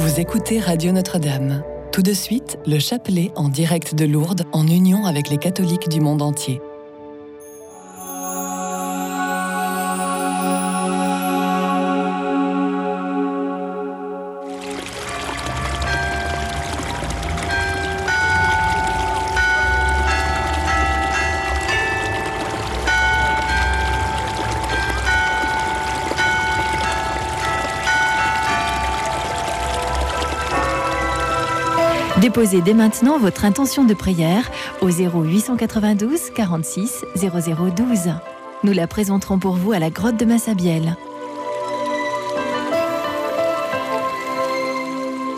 Vous écoutez Radio Notre-Dame. Tout de suite, le chapelet en direct de Lourdes en union avec les catholiques du monde entier. Déposez dès maintenant votre intention de prière au 0892 46 0012. Nous la présenterons pour vous à la grotte de Massabielle.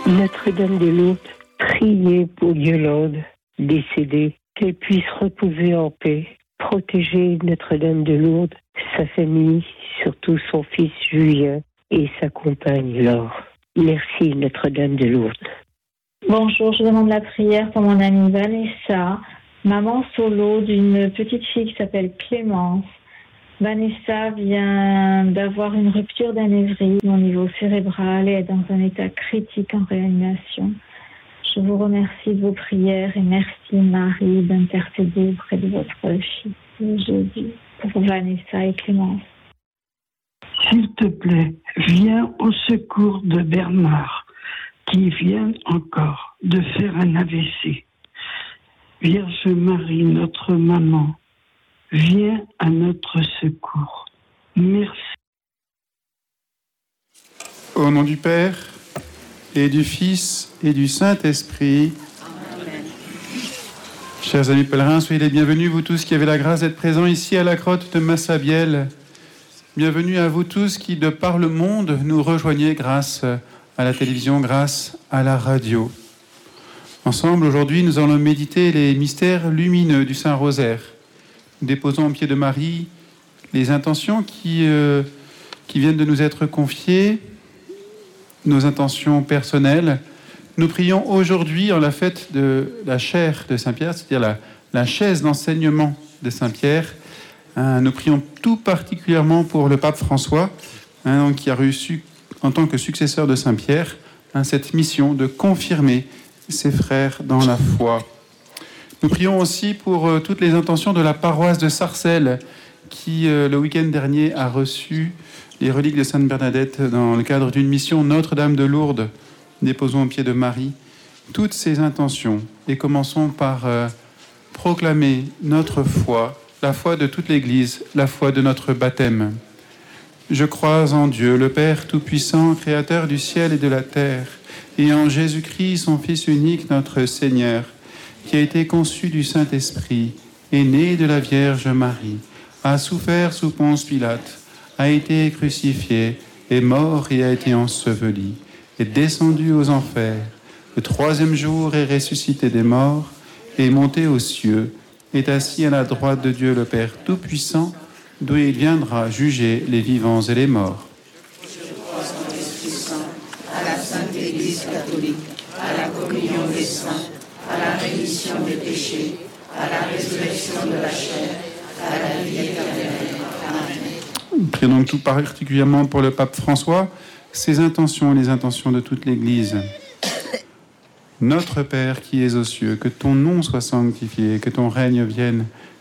Notre-Dame de Lourdes, priez pour Yolande, décédée, qu'elle puisse reposer en paix. Protégez Notre-Dame de Lourdes, sa famille, surtout son fils Julien et sa compagne Laure. Merci Notre-Dame de Lourdes. Bonjour, je demande la prière pour mon amie Vanessa, maman solo d'une petite fille qui s'appelle Clémence. Vanessa vient d'avoir une rupture d'anévrisme au niveau cérébral et est dans un état critique en réanimation. Je vous remercie de vos prières et merci Marie d'intercéder auprès de votre fils Jésus pour Vanessa et Clémence. S'il te plaît, viens au secours de Bernard qui vient encore de faire un AVC. Vierge Marie, notre maman, viens à notre secours. Merci. Au nom du Père et du Fils et du Saint-Esprit. Chers amis pèlerins, soyez les bienvenus, vous tous qui avez la grâce d'être présents ici à la crotte de Massabielle. Bienvenue à vous tous qui, de par le monde, nous rejoignez grâce à la télévision grâce à la radio. Ensemble, aujourd'hui, nous allons méditer les mystères lumineux du Saint-Rosaire. Déposons au pied de Marie les intentions qui, euh, qui viennent de nous être confiées, nos intentions personnelles. Nous prions aujourd'hui en la fête de la chair de Saint-Pierre, c'est-à-dire la, la chaise d'enseignement de Saint-Pierre. Hein, nous prions tout particulièrement pour le pape François, hein, qui a reçu en tant que successeur de Saint Pierre, hein, cette mission de confirmer ses frères dans la foi. Nous prions aussi pour euh, toutes les intentions de la paroisse de Sarcelles, qui euh, le week-end dernier a reçu les reliques de Sainte Bernadette dans le cadre d'une mission Notre-Dame de Lourdes. Déposons au pied de Marie toutes ces intentions et commençons par euh, proclamer notre foi, la foi de toute l'Église, la foi de notre baptême. Je crois en Dieu, le Père Tout-Puissant, Créateur du ciel et de la terre, et en Jésus-Christ, son Fils unique, notre Seigneur, qui a été conçu du Saint-Esprit, est né de la Vierge Marie, a souffert sous Ponce Pilate, a été crucifié, est mort et a été enseveli, est descendu aux enfers, le troisième jour est ressuscité des morts, est monté aux cieux, est assis à la droite de Dieu le Père Tout-Puissant, d'où il viendra juger les vivants et les morts. Je crois en l'Esprit Saint, à la Sainte Église catholique, à la communion des saints, à la rémission des péchés, à la résurrection de la chair, à la vie éternelle. Amen. Prions donc tout particulièrement pour le pape François, ses intentions et les intentions de toute l'Église. Notre Père qui es aux cieux, que ton nom soit sanctifié, que ton règne vienne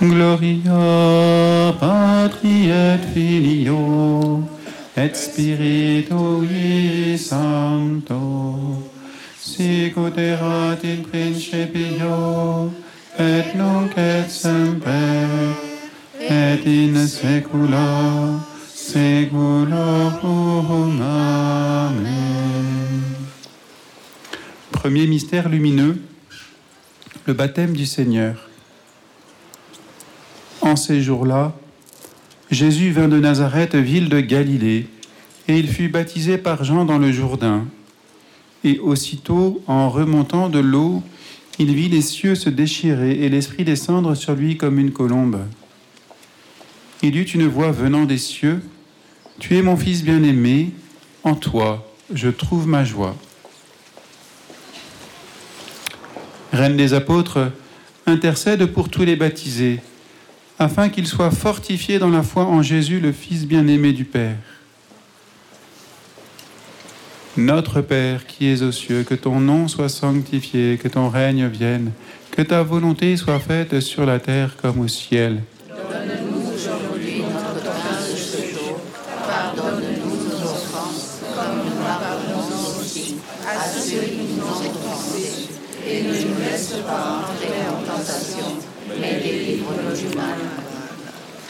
Gloria Patri et Filio et Spiritui Sancto sicut erat in principio et nunc et semper et in saecula saeculorum. Amen. Premier mystère lumineux, le baptême du Seigneur. En ces jours-là, Jésus vint de Nazareth, ville de Galilée, et il fut baptisé par Jean dans le Jourdain. Et aussitôt, en remontant de l'eau, il vit les cieux se déchirer et l'Esprit descendre sur lui comme une colombe. Il eut une voix venant des cieux, Tu es mon Fils bien-aimé, en toi je trouve ma joie. Reine des apôtres, intercède pour tous les baptisés, afin qu'ils soient fortifiés dans la foi en Jésus, le Fils bien-aimé du Père. Notre Père qui es aux cieux, que ton nom soit sanctifié, que ton règne vienne, que ta volonté soit faite sur la terre comme au ciel. Donne-nous aujourd'hui notre pain de ce jour. Pardonne-nous nos offenses, comme nous pardonnons aussi à ceux qui nous ont offensés. Et ne nous laisse pas entrer en tentation, mais délivre-nous du mal.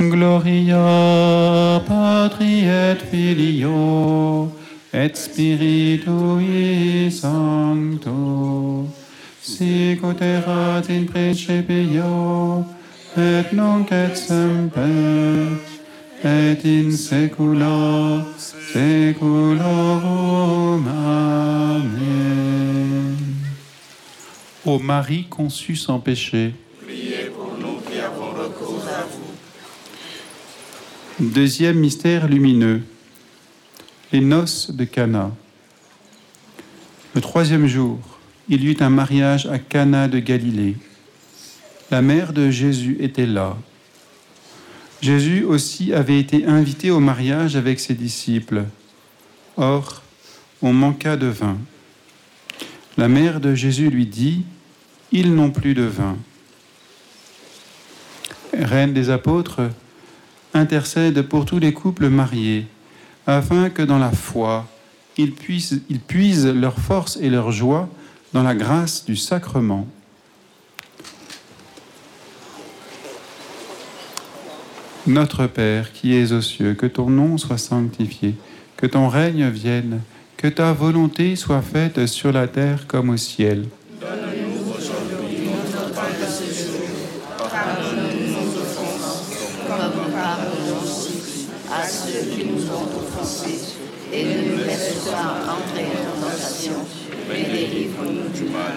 Gloria Patri et Filio et Spiritui Sancto sicut erat in principio et nunc et semper et in saecula saeculorum. Amen. Ô Marie conçue sans péché, Priez pour nous qui avons recours à vous. Deuxième mystère lumineux, les noces de Cana. Le troisième jour, il y eut un mariage à Cana de Galilée. La mère de Jésus était là. Jésus aussi avait été invité au mariage avec ses disciples. Or, on manqua de vin. La mère de Jésus lui dit, Ils n'ont plus de vin. Reine des apôtres, intercède pour tous les couples mariés, afin que dans la foi, ils puissent, ils puisent leur force et leur joie dans la grâce du sacrement. Notre Père qui es aux cieux, que ton nom soit sanctifié, que ton règne vienne, que ta volonté soit faite sur la terre comme au ciel. Donne-nous aujourd'hui notre pain de ce jour. Pardonne-nous nos offenses, comme nous pardonnons aussi à ceux qui nous ont offensés. Et ne nous laisse pas entrer en tentation, mais délivre-nous du mal.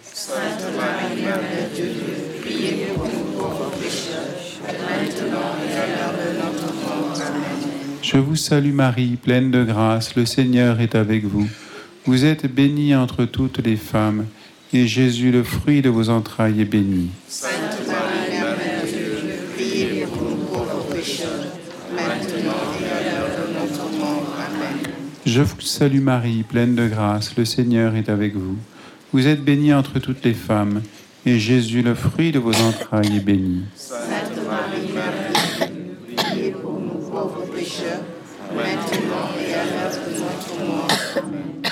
Je vous salue Marie, pleine de grâce. Le Seigneur est avec vous. Vous êtes bénie entre toutes les femmes, et Jésus, le fruit de vos entrailles, est béni. Sainte Marie, Mère de Dieu, priez pour nous pauvres pécheurs, maintenant et à l'heure de notre mort. Amen. Je vous salue Marie, pleine de grâce. Le Seigneur est avec vous. Vous êtes bénie entre toutes les femmes, et Jésus, le fruit de vos entrailles, est béni. Sainte Marie, Mère de Dieu, priez pour nous pauvres pécheurs, maintenant et à l'heure de notre mort. Amen.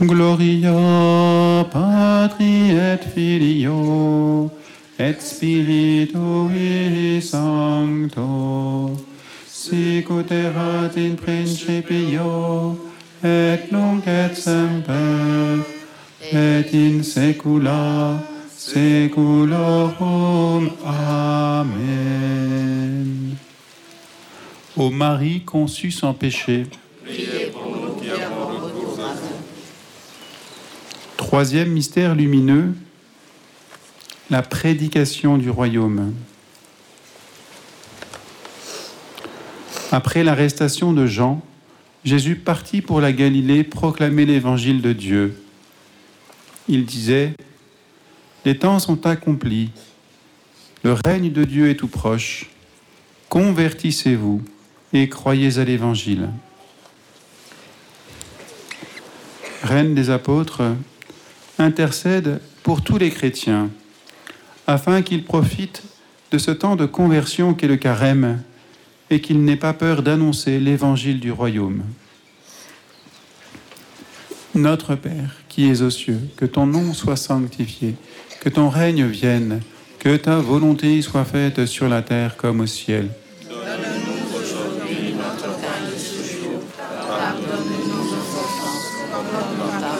Gloria Patri et Filio et Spiritui Sancto sicut erat in principio et nunc et semper et in saecula saeculorum. Amen. Ô Marie conçue sans péché, Troisième mystère lumineux, la prédication du royaume. Après l'arrestation de Jean, Jésus partit pour la Galilée proclamer l'évangile de Dieu. Il disait, Les temps sont accomplis, le règne de Dieu est tout proche, convertissez-vous et croyez à l'évangile. Reine des apôtres, intercède pour tous les chrétiens, afin qu'ils profitent de ce temps de conversion qu'est le carême et qu'ils n'aient pas peur d'annoncer l'évangile du royaume. Notre Père, qui es aux cieux, que ton nom soit sanctifié, que ton règne vienne, Que ta volonté soit faite sur la terre comme au ciel. Donne-nous aujourd'hui notre pain de ce jour. Pardonne-nous nos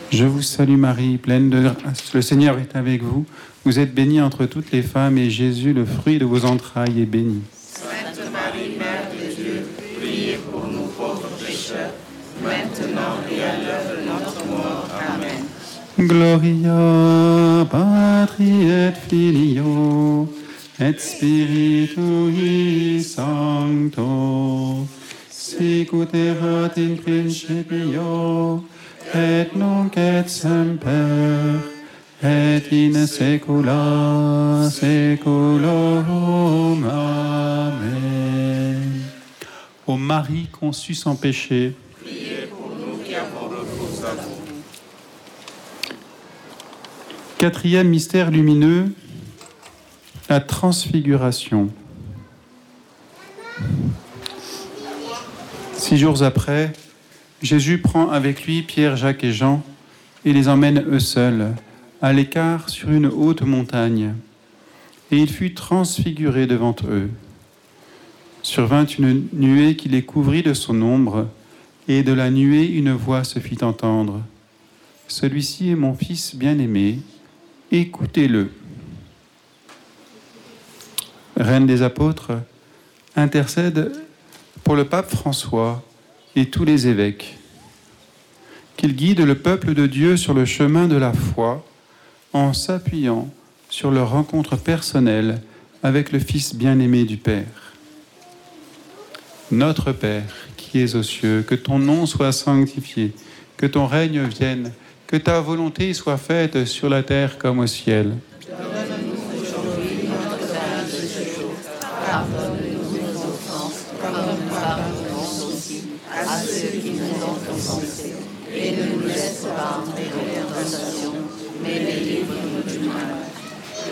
Je vous salue Marie, pleine de grâce, le Seigneur est avec vous. Vous êtes bénie entre toutes les femmes et Jésus, le fruit de vos entrailles, est béni. Sainte Marie, Mère de Dieu, priez pour nous pauvres pécheurs, maintenant et à l'heure de notre mort. Amen. Gloria Patri et Filio et Spiritui Sancto sicut erat in principio et nunc et semper et in saecula saeculorum. Amen. Ô Marie conçue sans péché, Priez pour nous qui avons recours à. Quatrième mystère lumineux, la transfiguration. Six jours après, Jésus prend avec lui Pierre, Jacques et Jean et les emmène eux seuls, à l'écart sur une haute montagne. Et il fut transfiguré devant eux. Survint une nuée qui les couvrit de son ombre, et de la nuée une voix se fit entendre. Celui-ci est mon fils bien-aimé, écoutez-le. Reine des apôtres, intercède pour le pape François et tous les évêques, qu'il guide le peuple de Dieu sur le chemin de la foi en s'appuyant sur leur rencontre personnelle avec le Fils bien-aimé du Père. Notre Père qui es aux cieux, que ton nom soit sanctifié, que ton règne vienne, que ta volonté soit faite sur la terre comme au ciel.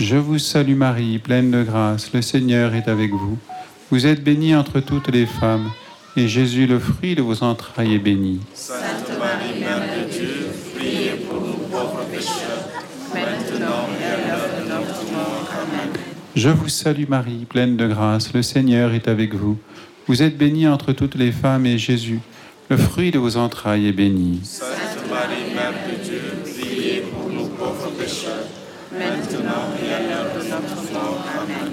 Je vous salue Marie, pleine de grâce, le Seigneur est avec vous. Vous êtes bénie entre toutes les femmes, et Jésus, le fruit de vos entrailles, est béni. Sainte Marie, Mère de Dieu, priez pour nous pauvres pécheurs, maintenant et à l'heure de notre mort. Amen. Je vous salue Marie, pleine de grâce, le Seigneur est avec vous. Vous êtes bénie entre toutes les femmes, et Jésus, le fruit de vos entrailles, est béni. Sainte Marie, Mère de Dieu, priez pour nous pauvres pécheurs, maintenant et à l'heure de notre mort. Amen.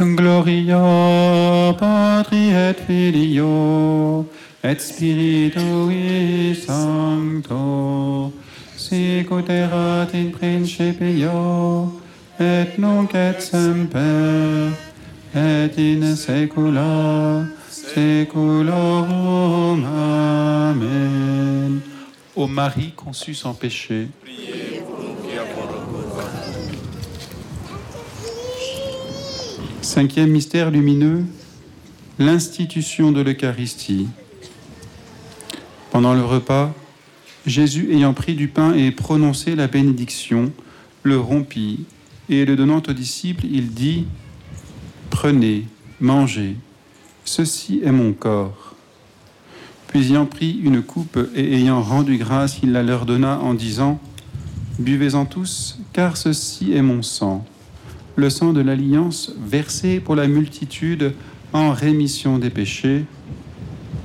Gloria Patri et Filio et Spiritui Sancto sicut erat in principio et nunc et semper et in saecula saeculorum. Amen. Ô Marie conçue sans péché, Cinquième mystère lumineux, l'institution de l'Eucharistie. Pendant le repas, Jésus, ayant pris du pain et prononcé la bénédiction, le rompit et le donnant aux disciples, il dit Prenez, mangez, ceci est mon corps. Puis ayant pris une coupe et ayant rendu grâce, il la leur donna en disant Buvez-en tous, car ceci est mon sang le sang de l'alliance versé pour la multitude en rémission des péchés.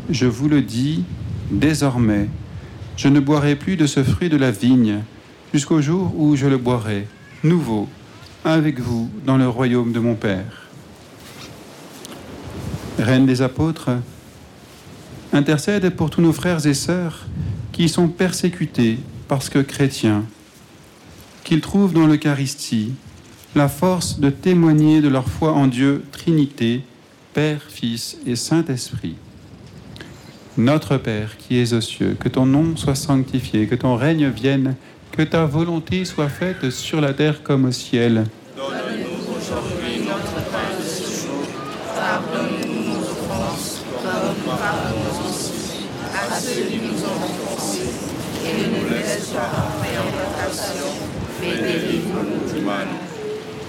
Je vous le dis, désormais, je ne boirai plus de ce fruit de la vigne jusqu'au jour où je le boirai, nouveau, avec vous dans le royaume de mon Père. Reine des apôtres, intercède pour tous nos frères et sœurs qui sont persécutés parce que chrétiens, qu'ils trouvent dans l'Eucharistie la force de témoigner de leur foi en Dieu, Trinité, Père, Fils et Saint-Esprit. Notre Père qui es aux cieux, que ton nom soit sanctifié, que ton règne vienne, que ta volonté soit faite sur la terre comme au ciel. Donne-nous aujourd'hui notre pain de ce jour. Pardonne-nous nos offenses, comme nous pardonnons aussi à ceux qui nous ont offensés. Et ne nous laisse pas en tentation, mais délivre-nous du mal.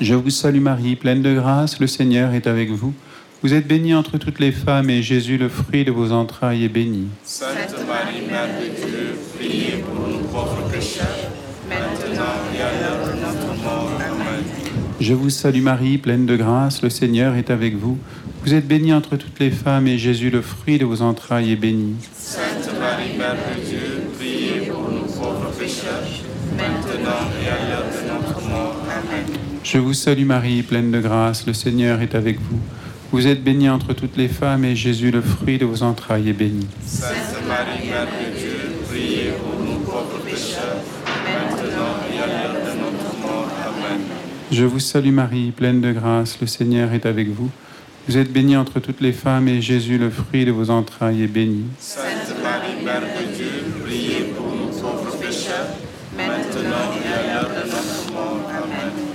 Je vous salue Marie, pleine de grâce, le Seigneur est avec vous. Vous êtes bénie entre toutes les femmes et Jésus, le fruit de vos entrailles, est béni. Sainte Marie, Mère de Dieu, priez pour nous pauvres pécheurs, Je vous salue Marie, pleine de grâce, le Seigneur est avec vous. Vous êtes bénie entre toutes les femmes et Jésus, le fruit de vos entrailles, est béni. Je vous salue Marie, pleine de grâce, le Seigneur est avec vous. Vous êtes bénie entre toutes les femmes et Jésus, le fruit de vos entrailles, est béni. Sainte Marie, Mère de Dieu, priez pour nous pauvres pécheurs, maintenant et à l'heure de notre mort. Amen. Je vous salue Marie, pleine de grâce, le Seigneur est avec vous. Vous êtes bénie entre toutes les femmes et Jésus, le fruit de vos entrailles, est béni. Sainte Marie, Mère de Dieu, priez pour nous pauvres pécheurs, maintenant et à l'heure de notre mort. Amen.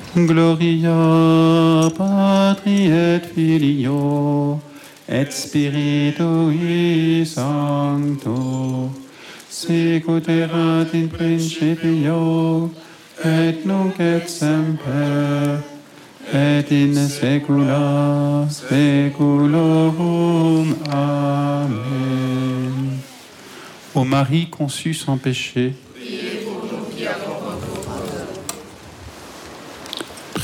Gloria Patri et Filio et Spiritui Sancto sicut erat in principio et nunc et semper et in saecula saeculorum. Amen. Ô Marie conçue sans péché,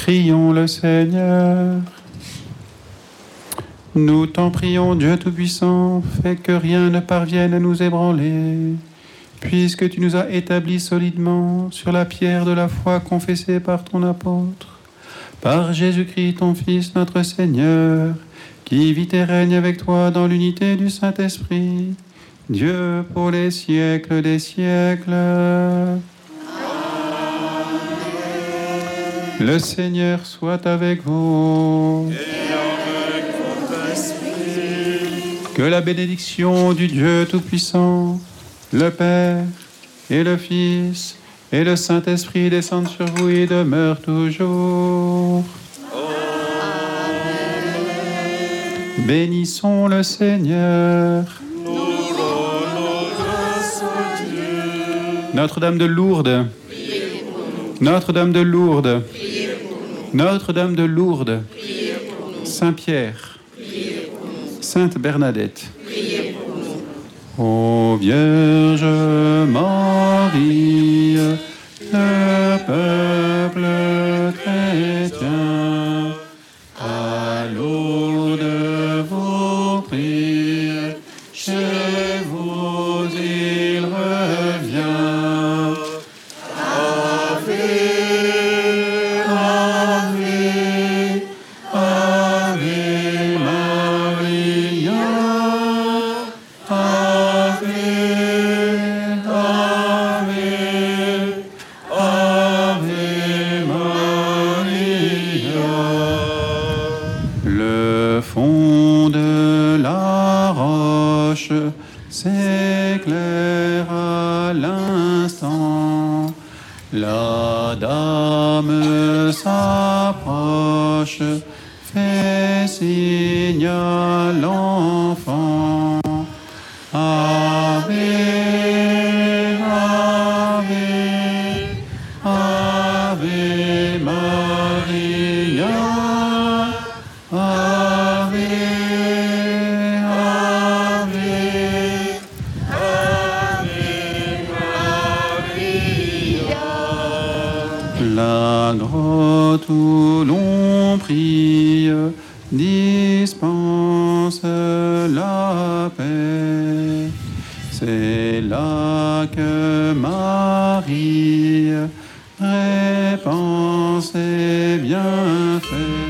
Prions le Seigneur. Nous t'en prions, Dieu Tout-Puissant, fais que rien ne parvienne à nous ébranler, puisque tu nous as établis solidement sur la pierre de la foi confessée par ton apôtre, par Jésus-Christ, ton Fils, notre Seigneur, qui vit et règne avec toi dans l'unité du Saint-Esprit, Dieu pour les siècles des siècles. Le Seigneur soit avec vous. Que la bénédiction du Dieu Tout-Puissant, le Père et le Fils et le Saint-Esprit descendent sur vous et demeurent toujours. Bénissons le Seigneur. Notre-Dame de Lourdes. Notre-Dame de Lourdes. Notre-Dame de Lourdes. Saint-Pierre. Sainte Bernadette. Ô Vierge Marie, le peuple chrétien, La dame s'approche, fait signe où l'on prie dispense la paix. C'est là que Marie répand ses bienfaits.